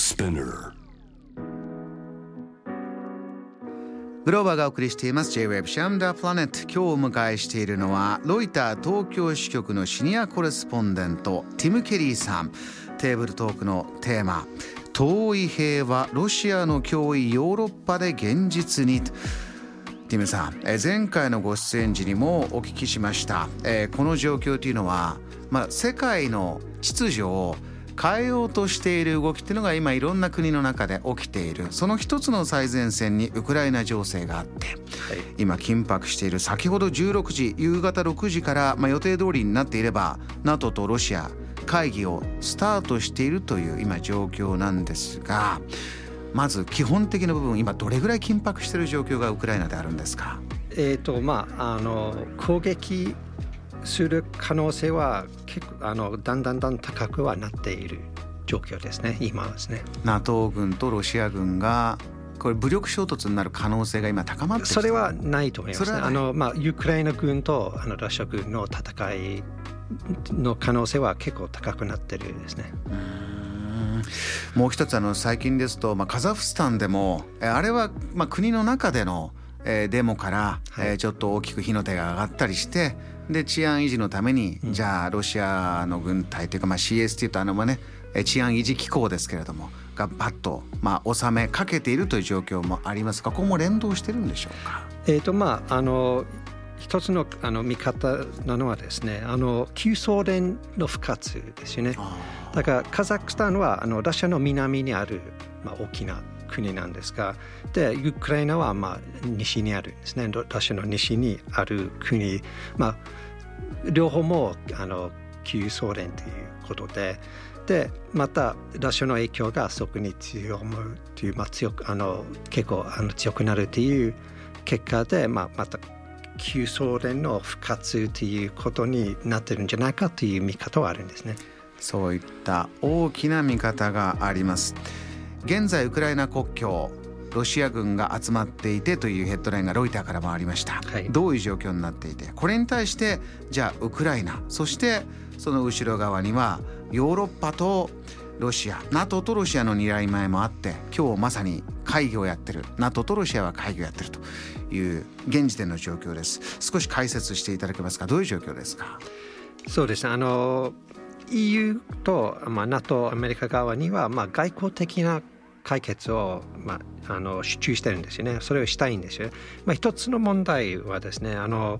Spinner. グローバがお送りしています。J-Web シャムダープラネット今日お迎えしているのはロイター東京支局のシニアコレスポンデントティム・ケリーさん。テーブルトークのテーマ遠い平和ロシアの脅威ヨーロッパで現実に。ティムさん、前回のご出演時にもお聞きしました、えー、この状況というのは、まあ、世界の秩序を変えようとしている動きっていうのが今いろんな国の中で起きている。その一つの最前線にウクライナ情勢があって、はい、今緊迫している。先ほど16時夕方6時から、まあ、予定通りになっていれば NATO とロシア会議をスタートしているという今状況なんですがまず基本的な部分今どれぐらい緊迫している状況がウクライナであるんですか？えーとまあ、あの攻撃する可能性は結構あのだんだんだん高くはなっている状況ですね。今ですね。NATO 軍とロシア軍がこれ武力衝突になる可能性が今高まってそれはないと思います、ね、あのまあウクライナ軍とあのロシア軍の戦いの可能性は結構高くなってるですね。もう一つあの最近ですと、まあ、カザフスタンでもあれはまあ国の中でのえー、デモから、はい、えー、ちょっと大きく火の手が上がったりしてで治安維持のために、うん、じゃあロシアの軍隊というか、まあ、CST とあのね治安維持機構ですけれどもがバッと、まあ、収めかけているという状況もありますがここも連動してるんでしょうか？えーとまあ、あの一つのあの見方なのはですねあの旧ソ連の不活ですよね。だからカザフスタンはあのロシアの南にある、まあ、大きな国なんですがでウクライナはまあ西にあるんですねロシアの西にある国、まあ、両方もあの旧ソ連ということででまたロシアの影響がそこに強むという、まあ、強くあの結構あの強くなるという結果で、まあ、また旧ソ連の復活ということになってるんじゃないかという見方はあるんですね。そういった大きな見方があります。現在ウクライナ国境ロシア軍が集まっていてというヘッドラインがロイターからもありました、はい、どういう状況になっていてこれに対してじゃあウクライナそしてその後ろ側にはヨーロッパとロシア NATO とロシアの狙い前もあって今日まさに会議をやってる。NATO とロシアは会議をやってるという現時点の状況です。少し解説していただけますか。どういう状況ですか。そうです。ねあの EU と、まあ、NATO アメリカ側には、まあ、外交的な解決を、まあ、あの主張してるんですよねそれをしたいんですよ。まあ、一つの問題はですねあの、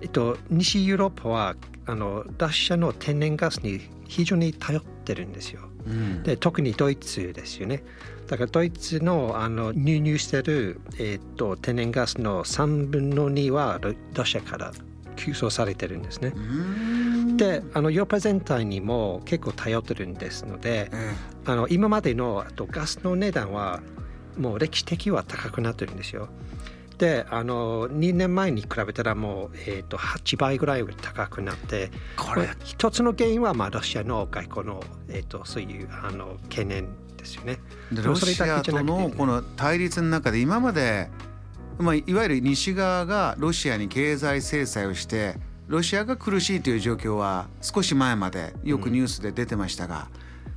えっと、西ヨーロッパはあのロシアの天然ガスに非常に頼ってるんですよ。うん、で特にドイツですよね。だからドイツのあの入入してる、えー、っと天然ガスの3分の2はロシアから吸収されてるんですね。であのヨーロッパ全体にも結構頼ってるんですので、あの今までのあとガスの値段はもう歴史的は高くなってるんですよ。であの2年前に比べたらもう、えー、と8倍ぐらい高くなってこれ一つの原因は、まあ、ロシアの外交の、えー、とそういうあの懸念ですよね。ロシアとのこの対立の中で今までまあ、いわゆる西側がロシアに経済制裁をしてロシアが苦しいという状況は少し前までよくニュースで出てましたが、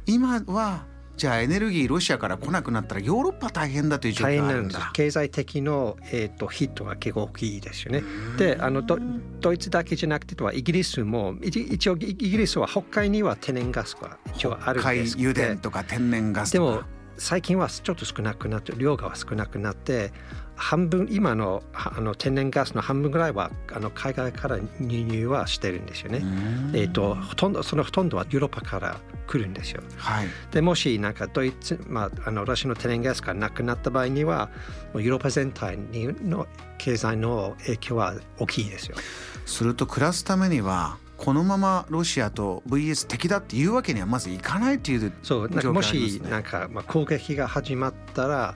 うん、今はじゃあエネルギーロシアから来なくなったらヨーロッパ大変だという状況があるんだ。経済的の、えーと、ヒットは結構大きいですよね。であのドドイツだけじゃなくてはイギリスも一応イギリスは北海には天然ガスが一応あるんです北海油田とか天然ガスでも最近はちょっと少なくなって量が少なくなって半分今のあの天然ガスの半分ぐらいはあの海外から輸入はしてるんですよね。えーと、ほとんどそのほとんどはヨーロッパから来るんですよ。はい、でもしなんかドイツ、まあ、あのロシアの天然ガスがなくなった場合にはヨーロッパ全体にの経済の影響は大きいですよ。すると暮らすためにはこのままロシアと VS 敵だっていうわけにはまずいかないという、ね、そうもしなんか、まあ、攻撃が始まったら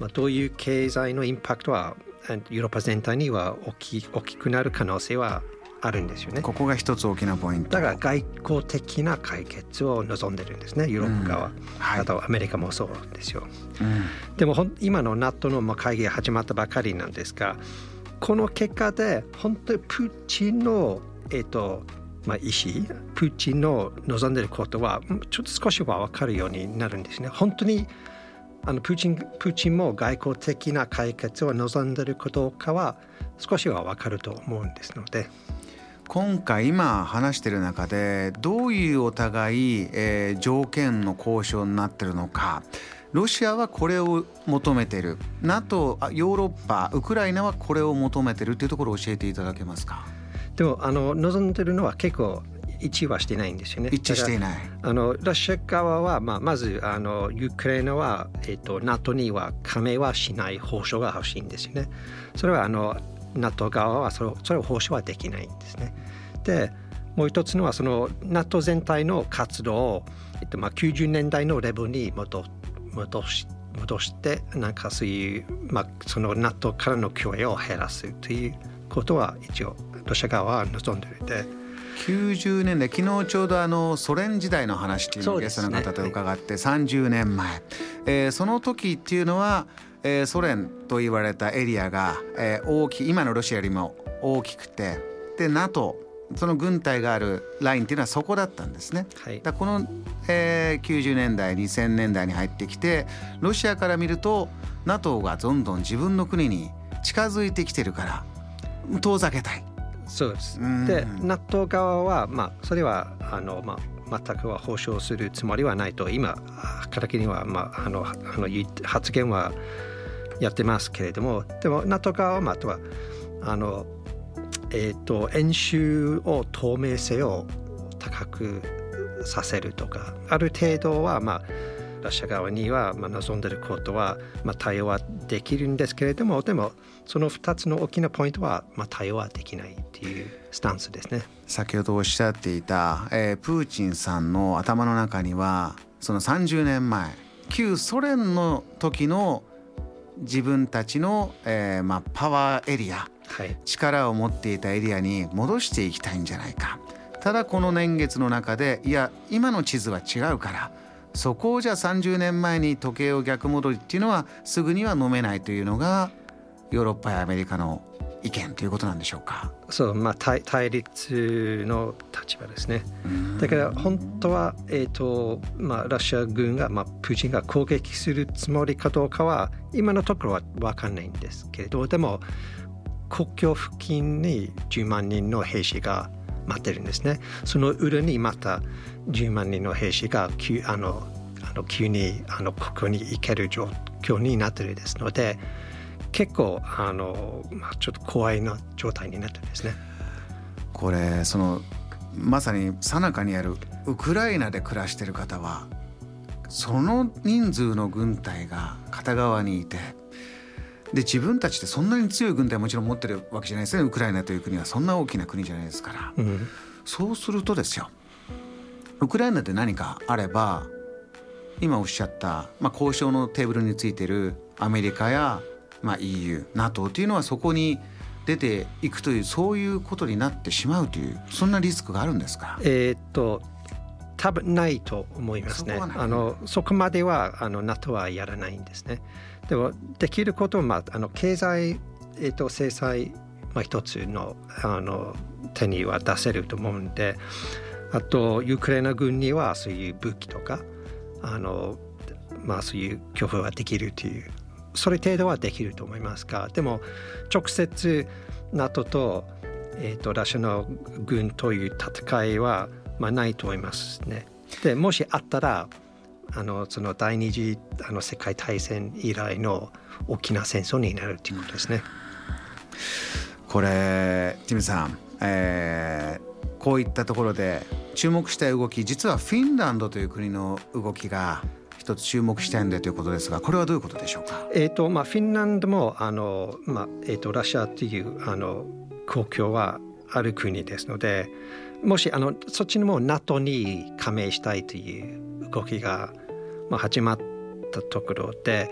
まあ、どういう経済のインパクトはヨーロッパ全体には大き大きくなる可能性はあるんですよね。ここが一つ大きなポイント。だから外交的な解決を望んでるんですね、ヨーロッパ側。うんはい、あとアメリカもそうですよ。うん、でも今の NATO の会議が始まったばかりなんですが、この結果で本当にプーチンの、えーと、まあ、意思プーチンの望んでいることはちょっと少しは分かるようになるんですね。本当にあのプーチンプーチンも外交的な解決を望んでいるかどうかは少しは分かると思うんですので。今回今話している中でどういうお互い、えー、条件の交渉になってるのか。ロシアはこれを求めてる。NATO ヨーロッパウクライナはこれを求めてるっていうところを教えていただけますか？でもあの望んでるのは結構一致はしてないんですよね。一致していない。あのロシア側は、まあ、まずあのウクライナは、えーと、NATO には加盟はしない保証が欲しいんですよね。それはあの NATO 側はそれそれを保証はできないんですね。でもう一つのはその NATO 全体の活動を、えっと、まあ90年代のレベルに戻戻し戻してなんかそういう、まあ、その NATO からの供与を減らすということは一応ロシア側は望んでいて。90年代昨日ちょうどあのソ連時代の話っていうのをゲストの方と伺って、30年前、えー、その時っていうのは、えー、ソ連と言われたエリアが、えー、大きい今のロシアよりも大きくてで NATO その軍隊があるラインっていうのはそこだったんですね。はい、だこの、えー、90年代2000年代に入ってきてロシアから見ると NATO がどんどん自分の国に近づいてきてるから遠ざけたい。そうです。で NATO 側は、まあ、それはあの、まあ、全くは保証するつもりはないと今からきには、まあ、あのあの発言はやってますけれどもでも NATO 側はまあはあのえーと、演習を透明性を高くさせるとかある程度はまあロシア側にはまあ望んでいることはまあ対応はできるんですけれどもでもその2つの大きなポイントはまあ対応はできないっていうスタンスですね。先ほどおっしゃっていた、えー、プーチンさんの頭の中にはその30年前旧ソ連の時の自分たちの、えーまあ、パワーエリアはい、力を持っていたエリアに戻していきたいんじゃないかただこの年月の中でいや今の地図は違うからそこをじゃあ30年前に時計を逆戻りっていうのはすぐには飲めないというのがヨーロッパやアメリカの意見ということなんでしょうか？そうまあ対対立の立場ですね。だから本当はえっ、ー、とまあロシア軍がまあプーチンが攻撃するつもりかどうかは今のところは分かんないんですけれどでも国境付近に10万人の兵士が待ってるんですね。その裏にまた10万人の兵士が急あのあの急にあのここに行ける状況になってるですので結構あの、まあ、ちょっと怖いな状態になってるんですね。これそのまさにさなかにあるウクライナで暮らしてる方はその人数の軍隊が片側にいてで自分たちってそんなに強い軍隊もちろん持ってるわけじゃないですね。ウクライナという国はそんな大きな国じゃないですから、うん、そうするとですよ。ウクライナで何かあれば今おっしゃった、まあ、交渉のテーブルについてるアメリカや、まあ、EU、NATO というのはそこに出ていくというそういうことになってしまうというそんなリスクがあるんですか？えー、っと多分ないと思いますね。あのそこまではあの NATO はやらないんですね。でもできることは、まあ、あの経済、えー、と制裁、まあ、一つのあの手には出せると思うんであとウクライナ軍にはそういう武器とかあの、まあ、そういう供付はできるというそれ程度はできると思いますがでも直接 NATO と,、えー、とラシアの軍という戦いは、まあ、ないと思いますね。でもしあったらあのその第二次あの世界大戦以来の大きな戦争になるということですね。これティムさん、えー、こういったところで注目したい動き実はフィンランドという国の動きが一つ注目したいんだということですがこれはどういうことでしょうか、えーとまあ、フィンランドもあの、まあえーと、ラシアというあの国境はある国ですのでもしあのそっちにも NATO に加盟したいという動きがまあ、始まったところで、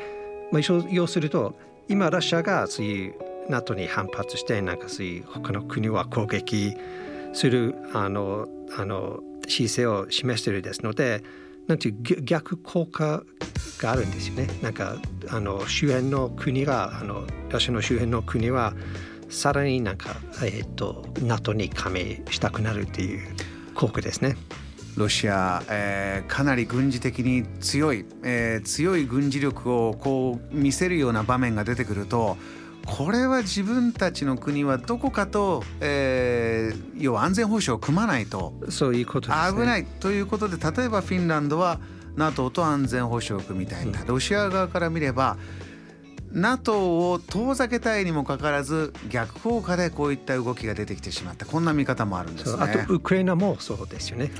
まあ、要すると今ロシアがそういう NATO に反発してなんかそういう他の国は攻撃するあのあの姿勢を示しているですのでなんていう逆効果があるんですよね。なんかあの周辺の国があのロシアの周辺の国はさらになんか、えーと、NATO に加盟したくなるっていう。航空ですね。ロシア、えー、かなり軍事的に強い、えー、強い軍事力をこう見せるような場面が出てくるとこれは自分たちの国はどこかと、えー、要は安全保障を組まないとそういうこと危ないということで例えばフィンランドは NATO と安全保障を組みたいんだ、うん、ロシア側から見れば NATO を遠ざけたいにもかかわらず逆効果でこういった動きが出てきてしまったこんな見方もあるんですね。あとウクライナもそうですよね。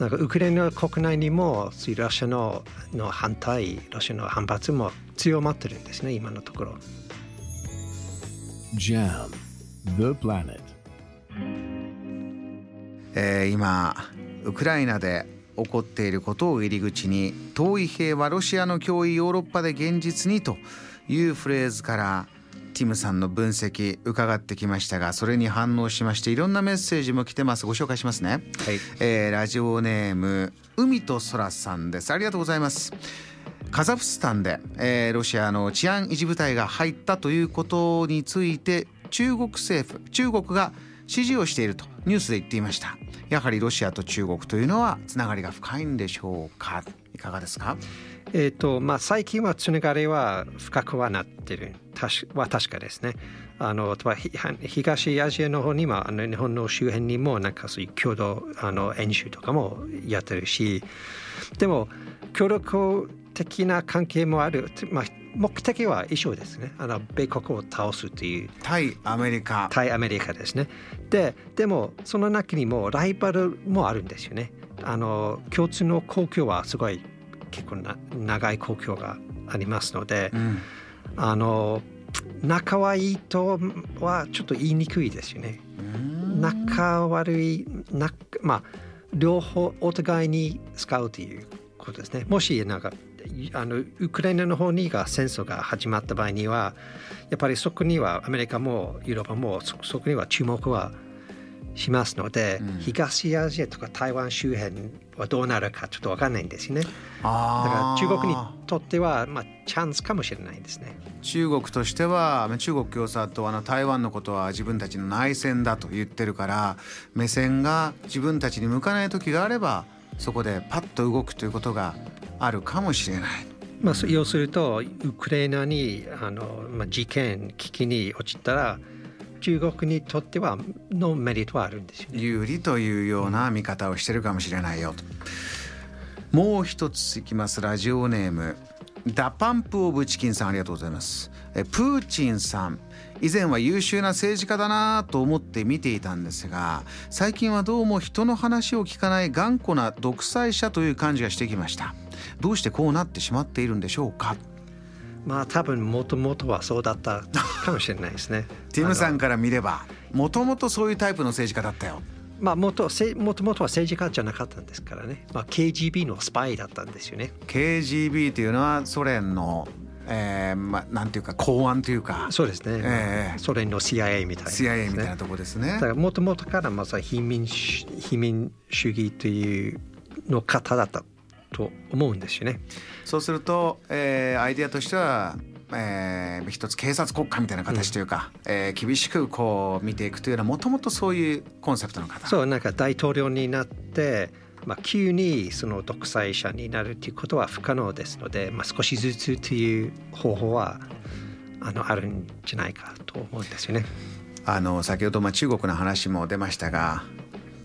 なんかウクライナ国内にもロシアのの反対ロシアの反発も強まってるんですね今のところ。Jam, the planet. えー、今ウクライナで起こっていることを入り口に遠い平和ロシアの脅威ヨーロッパで現実にというフレーズからティムさんの分析伺ってきましたがそれに反応しましていろんなメッセージも来てます。ご紹介しますね、はい。えー、ラジオネーム海と空さんです。ありがとうございます。カザフスタンで、えー、ロシアの治安維持部隊が入ったということについて中国政府中国が支持をしているとニュースで言っていました。やはりロシアと中国というのはつながりが深いんでしょうか？いかがですか？えーとまあ、最近はつながりは深くはなってる。は確かですね。あの東アジアの方にもあの日本の周辺にもなんかそういう共同あの演習とかもやってるし。でも協力的な関係もある、まあ、目的は一緒ですね。あの米国を倒すという。対アメリカ。対アメリカですね。ででもその中にもライバルもあるんですよね。あの共通の公共はすごい結構な長い公共がありますので、うん、あの仲はいいとはちょっと言いにくいですよね。仲悪いなまあ両方お互いに使うということですね。もしなんかあのウクライナの方にが戦争が始まった場合にはやっぱりそこにはアメリカもヨーロッパもそこには注目はしますので、うん、東アジアとか台湾周辺はどうなるかちょっと分かんないんですよね。だから中国にとっては、まあ、チャンスかもしれないですね。中国としては中国共産党は台湾のことは自分たちの内戦だと言ってるから目線が自分たちに向かない時があればそこでパッと動くということがあるかもしれない。まあ、要するとウクライナにあの、まあ、事件危機に陥ったら中国にとってはのメリットはあるんですよ、ね、有利というような見方をしてるかもしれないよと。もう一ついきます。ラジオネーム。ダパンプオブチキンさんありがとうございます。えプーチンさん。以前は優秀な政治家だなと思って見ていたんですが最近はどうも人の話を聞かない頑固な独裁者という感じがしてきました。どうしてこうなってしまっているんでしょうか？まあ多分もともとはそうだったかもしれないですね。ティムさんから見ればもともとそういうタイプの政治家だったよ。まあもともともとは政治家じゃなかったんですからね、まあ、KGB のスパイだったんですよね。KGB というのはソ連のえー、まあなんていうか公安というかそうですね、えー、ソ連の CIA みたいな、ね、CIA みたいなとこですねだからもともとからまずは非民非民主義というの方だったと思うんですよね。そうすると、えー、アイデアとしてはえー、一つ警察国家みたいな形というか、うん、えー、厳しくこう見ていくというのはもともとそういうコンセプトの方そうなんか大統領になって、まあ、急にその独裁者になるということは不可能ですので、まあ、少しずつという方法はあのあるんじゃないかと思うんですよね。あの先ほどまあ中国の話も出ましたが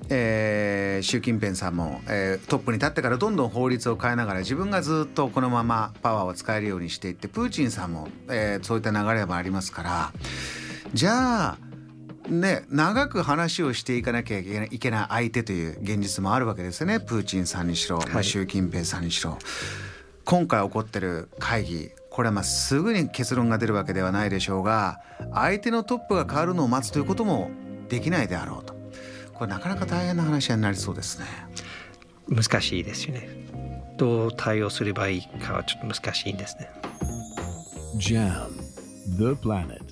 えー、習近平さんも、えー、トップに立ってからどんどん法律を変えながら自分がずっとこのままパワーを使えるようにしていってプーチンさんも、えー、そういった流れもありますからじゃあね長く話をしていかなきゃいけない相手という現実もあるわけですよねプーチンさんにしろ、まあ、習近平さんにしろ。今回起こってる会議これはまあすぐに結論が出るわけではないでしょうが相手のトップが変わるのを待つということもできないであろうと。これなかなか大変な話になりそうですね。難しいですよね。どう対応すればいいかはちょっと難しいんですね。JAM The Planet